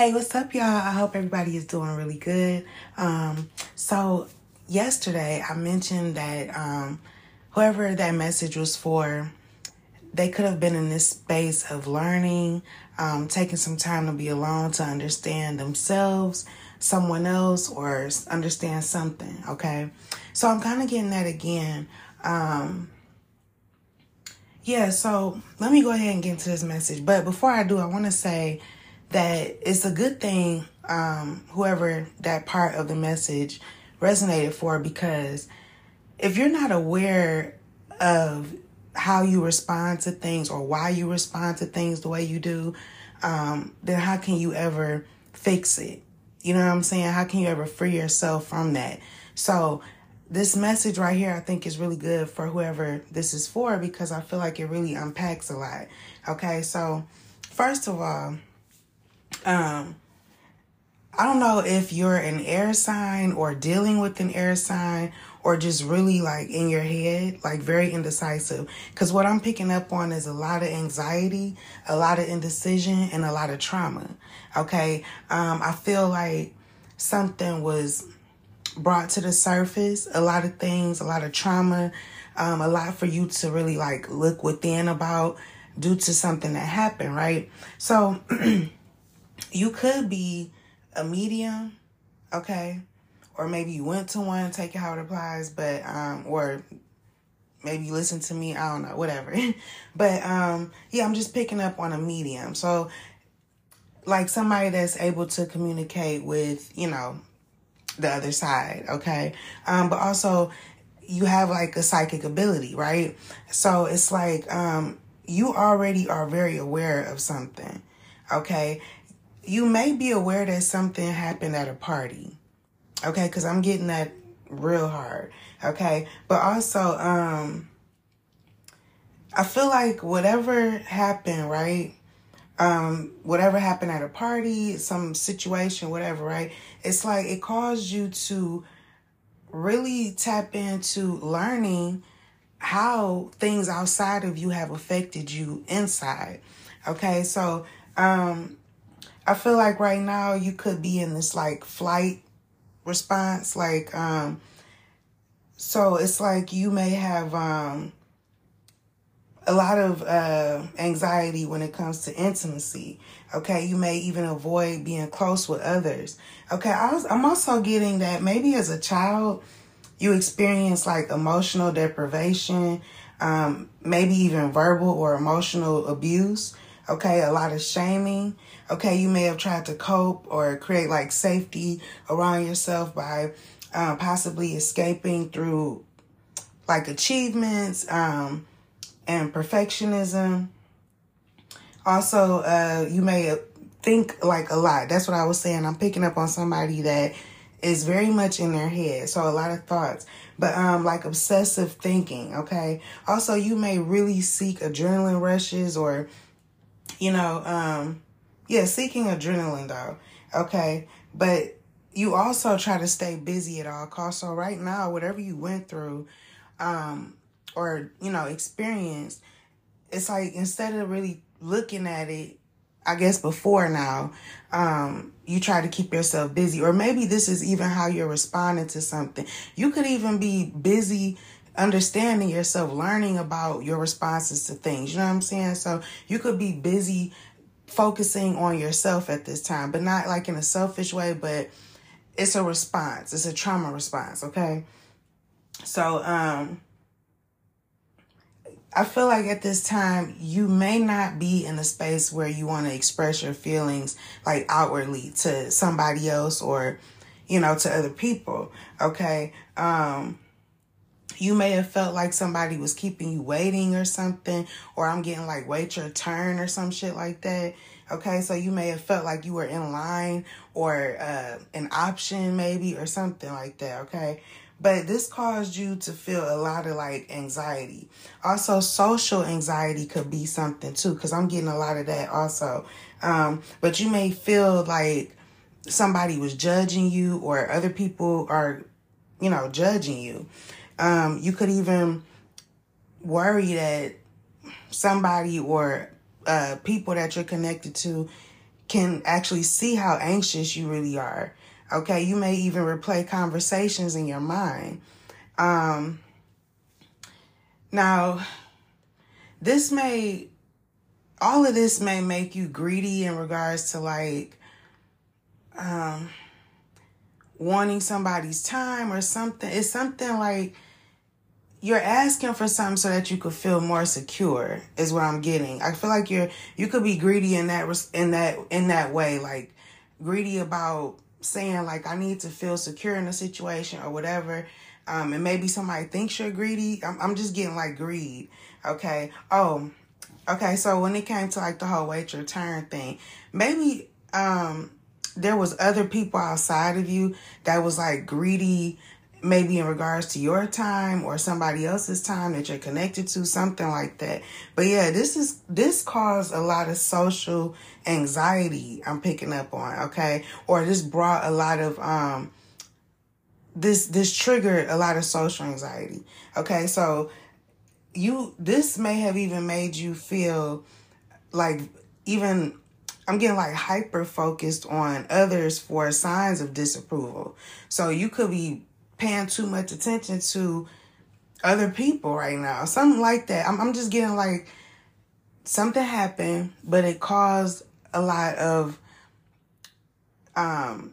Hey, what's up, y'all? I hope everybody is doing really good. Um, so yesterday I mentioned that um, whoever that message was for, they could have been in this space of learning, um, taking some time to be alone to understand themselves, someone else, or understand something. Okay, so I'm kind of getting that again. Um, yeah, so let me go ahead and get into this message. But before I do, I want to say that it's a good thing um, whoever that part of the message resonated for because if you're not aware of how you respond to things or why you respond to things the way you do, um, then how can you ever fix it? You know what I'm saying? How can you ever free yourself from that? So, this message right here, I think, is really good for whoever this is for because I feel like it really unpacks a lot. Okay, so first of all, um, I don't know if you're an air sign or dealing with an air sign or just really like in your head, like very indecisive. Because what I'm picking up on is a lot of anxiety, a lot of indecision, and a lot of trauma. Okay. Um, I feel like something was brought to the surface, a lot of things, a lot of trauma, um, a lot for you to really like look within about due to something that happened, right? So, you could be a medium, okay? Or maybe you went to one, take it how it applies, but um or maybe you listen to me, I don't know, whatever. but um yeah, I'm just picking up on a medium. So like somebody that's able to communicate with, you know, the other side, okay? Um but also you have like a psychic ability, right? So it's like um you already are very aware of something. Okay? You may be aware that something happened at a party. Okay, because I'm getting that real hard. Okay, but also, um, I feel like whatever happened, right? Um, whatever happened at a party, some situation, whatever, right? It's like it caused you to really tap into learning how things outside of you have affected you inside. Okay, so um I feel like right now you could be in this like flight response. Like, um, so it's like you may have um, a lot of uh, anxiety when it comes to intimacy. Okay, you may even avoid being close with others. Okay, I was, I'm also getting that maybe as a child you experience like emotional deprivation, um, maybe even verbal or emotional abuse. Okay, a lot of shaming. Okay, you may have tried to cope or create like safety around yourself by um, possibly escaping through like achievements um, and perfectionism. Also, uh, you may think like a lot. That's what I was saying. I'm picking up on somebody that is very much in their head. So a lot of thoughts, but um like obsessive thinking, okay? Also, you may really seek adrenaline rushes or you know, um, yeah, seeking adrenaline though. Okay. But you also try to stay busy at all costs. So right now, whatever you went through, um, or, you know, experienced, it's like instead of really looking at it, I guess before now, um, you try to keep yourself busy. Or maybe this is even how you're responding to something. You could even be busy understanding yourself, learning about your responses to things. You know what I'm saying? So you could be busy focusing on yourself at this time, but not like in a selfish way, but it's a response. It's a trauma response, okay? So, um, I feel like at this time you may not be in a space where you want to express your feelings like outwardly to somebody else or you know to other people okay um you may have felt like somebody was keeping you waiting or something, or I'm getting like wait your turn or some shit like that. Okay, so you may have felt like you were in line or uh, an option maybe or something like that. Okay, but this caused you to feel a lot of like anxiety. Also, social anxiety could be something too, because I'm getting a lot of that also. Um, but you may feel like somebody was judging you or other people are, you know, judging you. Um, you could even worry that somebody or uh, people that you're connected to can actually see how anxious you really are. Okay, you may even replay conversations in your mind. Um, now, this may, all of this may make you greedy in regards to like, um, wanting somebody's time or something. It's something like you're asking for something so that you could feel more secure is what I'm getting. I feel like you're you could be greedy in that in that in that way like greedy about saying like I need to feel secure in a situation or whatever. Um, and maybe somebody thinks you're greedy. I'm, I'm just getting like greed. Okay. Oh, okay. So when it came to like the whole wait your turn thing, maybe um there was other people outside of you that was like greedy maybe in regards to your time or somebody else's time that you're connected to something like that. But yeah this is this caused a lot of social anxiety i'm picking up on okay? Or this brought a lot of um this this triggered a lot of social anxiety okay? So you this may have even made you feel like even I'm getting like hyper focused on others for signs of disapproval. So you could be paying too much attention to other people right now. Something like that. I'm, I'm just getting like something happened, but it caused a lot of, um,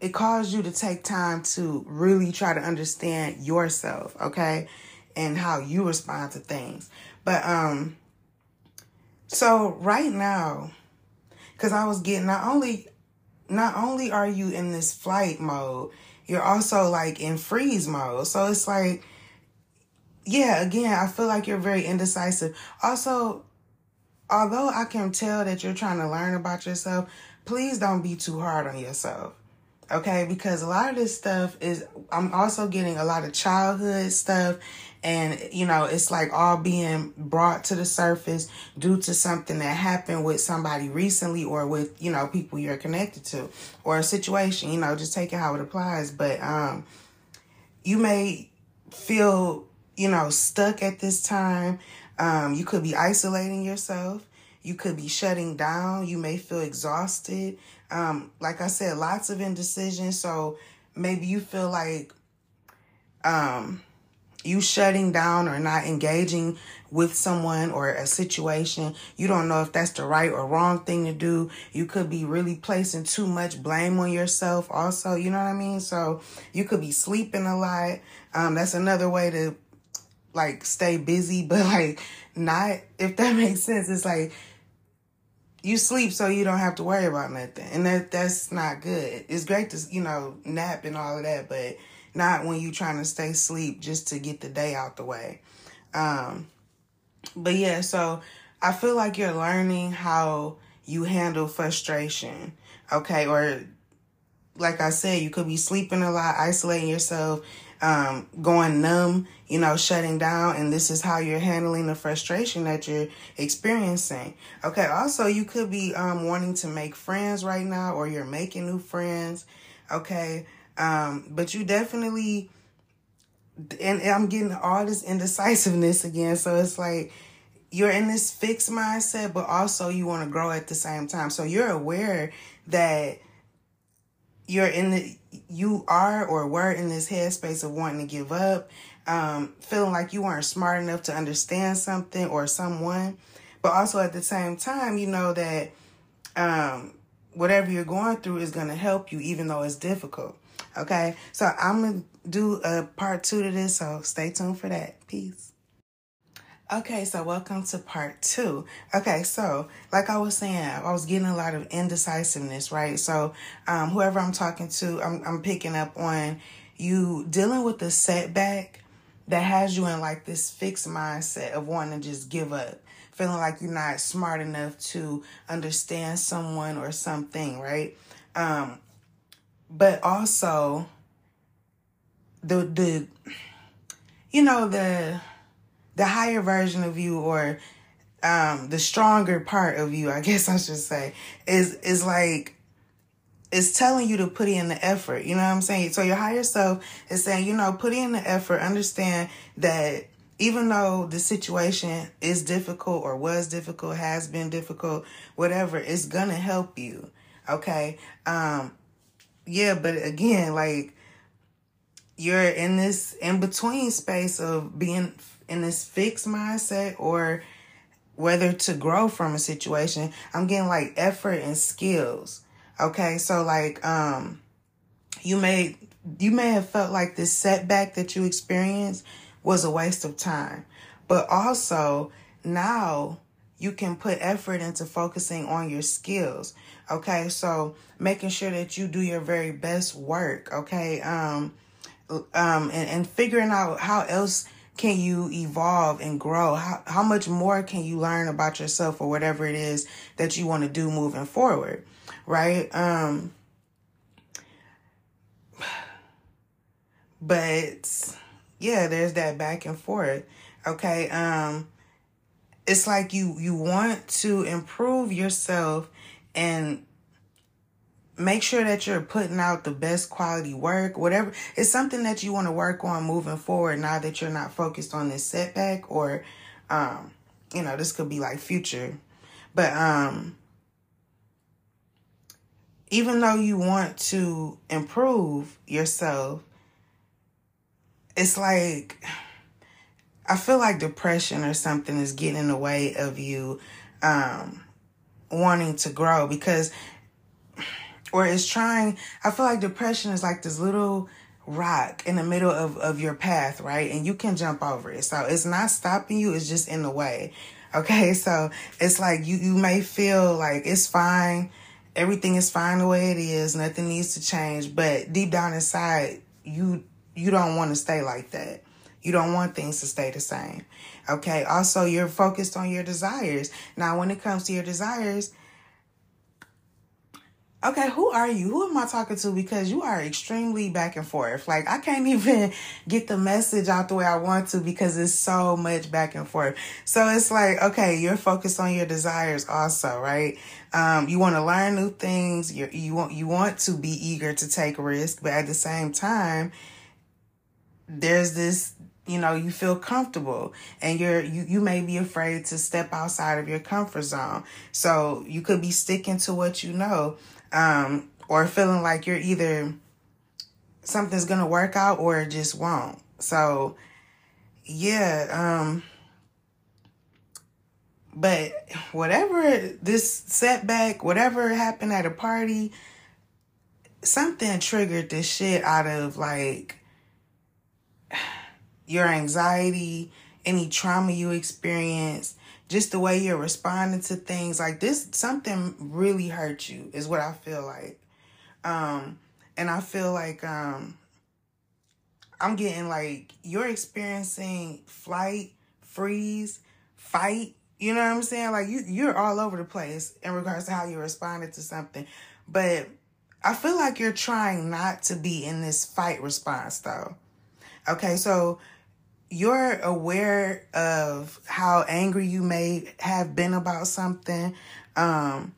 it caused you to take time to really try to understand yourself, okay? And how you respond to things. But, um, so right now, because I was getting not only, not only are you in this flight mode, you're also like in freeze mode. So it's like, yeah, again, I feel like you're very indecisive. Also, although I can tell that you're trying to learn about yourself, please don't be too hard on yourself. Okay, because a lot of this stuff is, I'm also getting a lot of childhood stuff. And you know it's like all being brought to the surface due to something that happened with somebody recently or with you know people you're connected to or a situation you know just take it how it applies. But um you may feel you know stuck at this time. Um you could be isolating yourself. You could be shutting down. You may feel exhausted um like i said lots of indecision so maybe you feel like um you shutting down or not engaging with someone or a situation, you don't know if that's the right or wrong thing to do. You could be really placing too much blame on yourself also, you know what I mean? So you could be sleeping a lot. Um, that's another way to like stay busy, but like not, if that makes sense. It's like, you sleep so you don't have to worry about nothing. And that that's not good. It's great to, you know, nap and all of that, but not when you're trying to stay asleep just to get the day out the way. Um, but yeah, so I feel like you're learning how you handle frustration, okay? Or like I said, you could be sleeping a lot, isolating yourself, um, going numb, you know, shutting down, and this is how you're handling the frustration that you're experiencing. Okay, also, you could be um, wanting to make friends right now, or you're making new friends. Okay, um, but you definitely, and I'm getting all this indecisiveness again. So it's like you're in this fixed mindset, but also you want to grow at the same time. So you're aware that you're in the, you are or were in this headspace of wanting to give up, um, feeling like you weren't smart enough to understand something or someone. But also at the same time, you know that um, whatever you're going through is going to help you, even though it's difficult. Okay, so I'm gonna do a part two to this, so stay tuned for that. Peace. Okay, so welcome to part two. Okay, so like I was saying, I was getting a lot of indecisiveness, right? So, um, whoever I'm talking to, I'm, I'm picking up on you dealing with the setback that has you in like this fixed mindset of wanting to just give up, feeling like you're not smart enough to understand someone or something, right? Um, but also the the you know the the higher version of you or um the stronger part of you i guess i should say is is like is telling you to put in the effort you know what i'm saying so your higher self is saying you know put in the effort understand that even though the situation is difficult or was difficult, has been difficult, whatever, it's gonna help you. Okay. Um, yeah, but again, like you're in this in between space of being in this fixed mindset or whether to grow from a situation. I'm getting like effort and skills. Okay. So like, um, you may, you may have felt like this setback that you experienced was a waste of time, but also now you can put effort into focusing on your skills. Okay. So making sure that you do your very best work. Okay. Um, um, and, and figuring out how else can you evolve and grow? How, how much more can you learn about yourself or whatever it is that you want to do moving forward? Right. Um, but yeah, there's that back and forth. Okay. Um, it's like you, you want to improve yourself and make sure that you're putting out the best quality work, whatever. It's something that you want to work on moving forward now that you're not focused on this setback or, um, you know, this could be like future. But, um, even though you want to improve yourself, it's like, I feel like depression or something is getting in the way of you, um, wanting to grow because or is trying i feel like depression is like this little rock in the middle of, of your path right? And you can jump over it. So it's not stopping you it's just in the way. Okay? So it's like you you may feel like it's fine. Everything is fine the way it is. Nothing needs to change. But deep down inside you you don't want to stay like that. You don't want things to stay the same. Okay? Also you're focused on your desires. Now when it comes to your desires okay, who are you? Who am I talking to? Because you are extremely back and forth. Like, I can't even get the message out the way I want to because it's so much back and forth. So it's like, okay, you're focused on your desires also, right? Um, you want to learn new things. You you want you want to be eager to take risk, but at the same time, there's this you know you feel comfortable and you're you, you may be afraid to step outside of your comfort zone so you could be sticking to what you know um, or feeling like you're either something's gonna work out or it just won't. So, yeah, um, but whatever this setback, whatever happened at a party, something triggered this shit out of like your anxiety, any trauma you experienced, just the way you're responding to things like this something really hurt you is what i feel like. Um and i feel like um i'm getting like you're experiencing flight freeze fight you know what i'm saying? Like you you're all over the place in regards to how you responded to something. But i feel like you're trying not to be in this fight response though. Okay so you're aware of how angry you may have been about something. Um,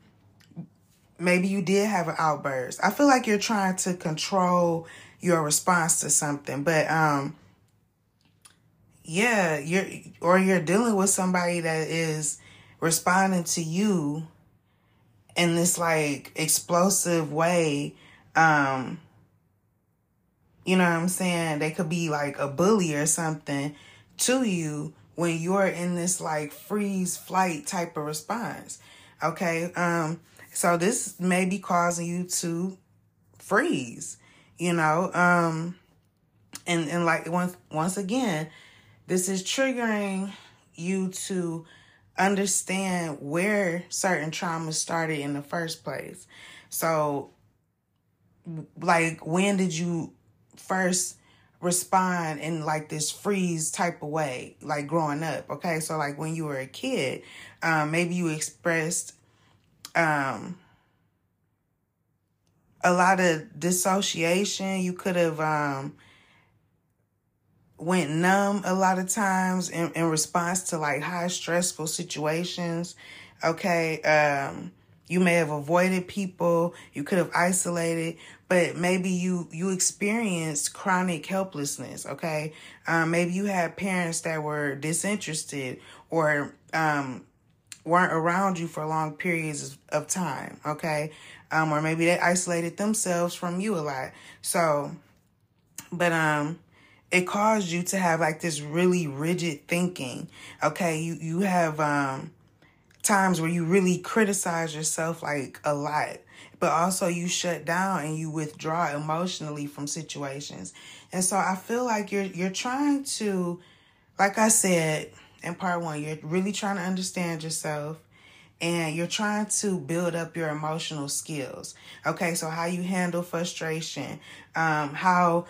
maybe you did have an outburst. I feel like you're trying to control your response to something, but um, yeah, you're or you're dealing with somebody that is responding to you in this like explosive way. Um, you know what I'm saying? They could be like a bully or something to you when you're in this like freeze flight type of response. Okay. Um, so this may be causing you to freeze, you know, um, and, and like once, once again, this is triggering you to understand where certain traumas started in the first place. So, like, when did you first respond in like this freeze type of way, like growing up. Okay. So like when you were a kid, um, maybe you expressed um a lot of dissociation. You could have um went numb a lot of times in, in response to like high stressful situations. Okay. Um you may have avoided people, you could have isolated, but maybe you you experienced chronic helplessness, okay? Um, maybe you had parents that were disinterested or um, weren't around you for long periods of time, okay? Um, or maybe they isolated themselves from you a lot. So, but um, it caused you to have like this really rigid thinking, okay? You you have um times where you really criticize yourself like a lot, but also you shut down and you withdraw emotionally from situations. And so I feel like you're you're trying to like I said in part 1, you're really trying to understand yourself and you're trying to build up your emotional skills. Okay, so how you handle frustration, um, how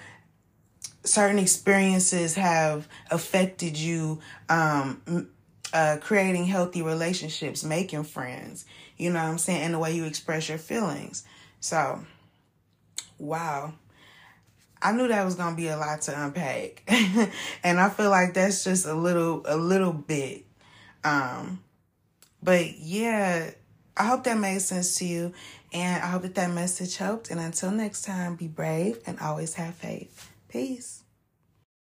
certain experiences have affected you um, uh, creating healthy relationships, making friends, you know what I'm saying, and the way you express your feelings. So, wow. I knew that was gonna be a lot to unpack. and I feel like that's just a little a little bit. Um but yeah, I hope that made sense to you. And I hope that that message helped. And until next time, be brave and always have faith. Peace.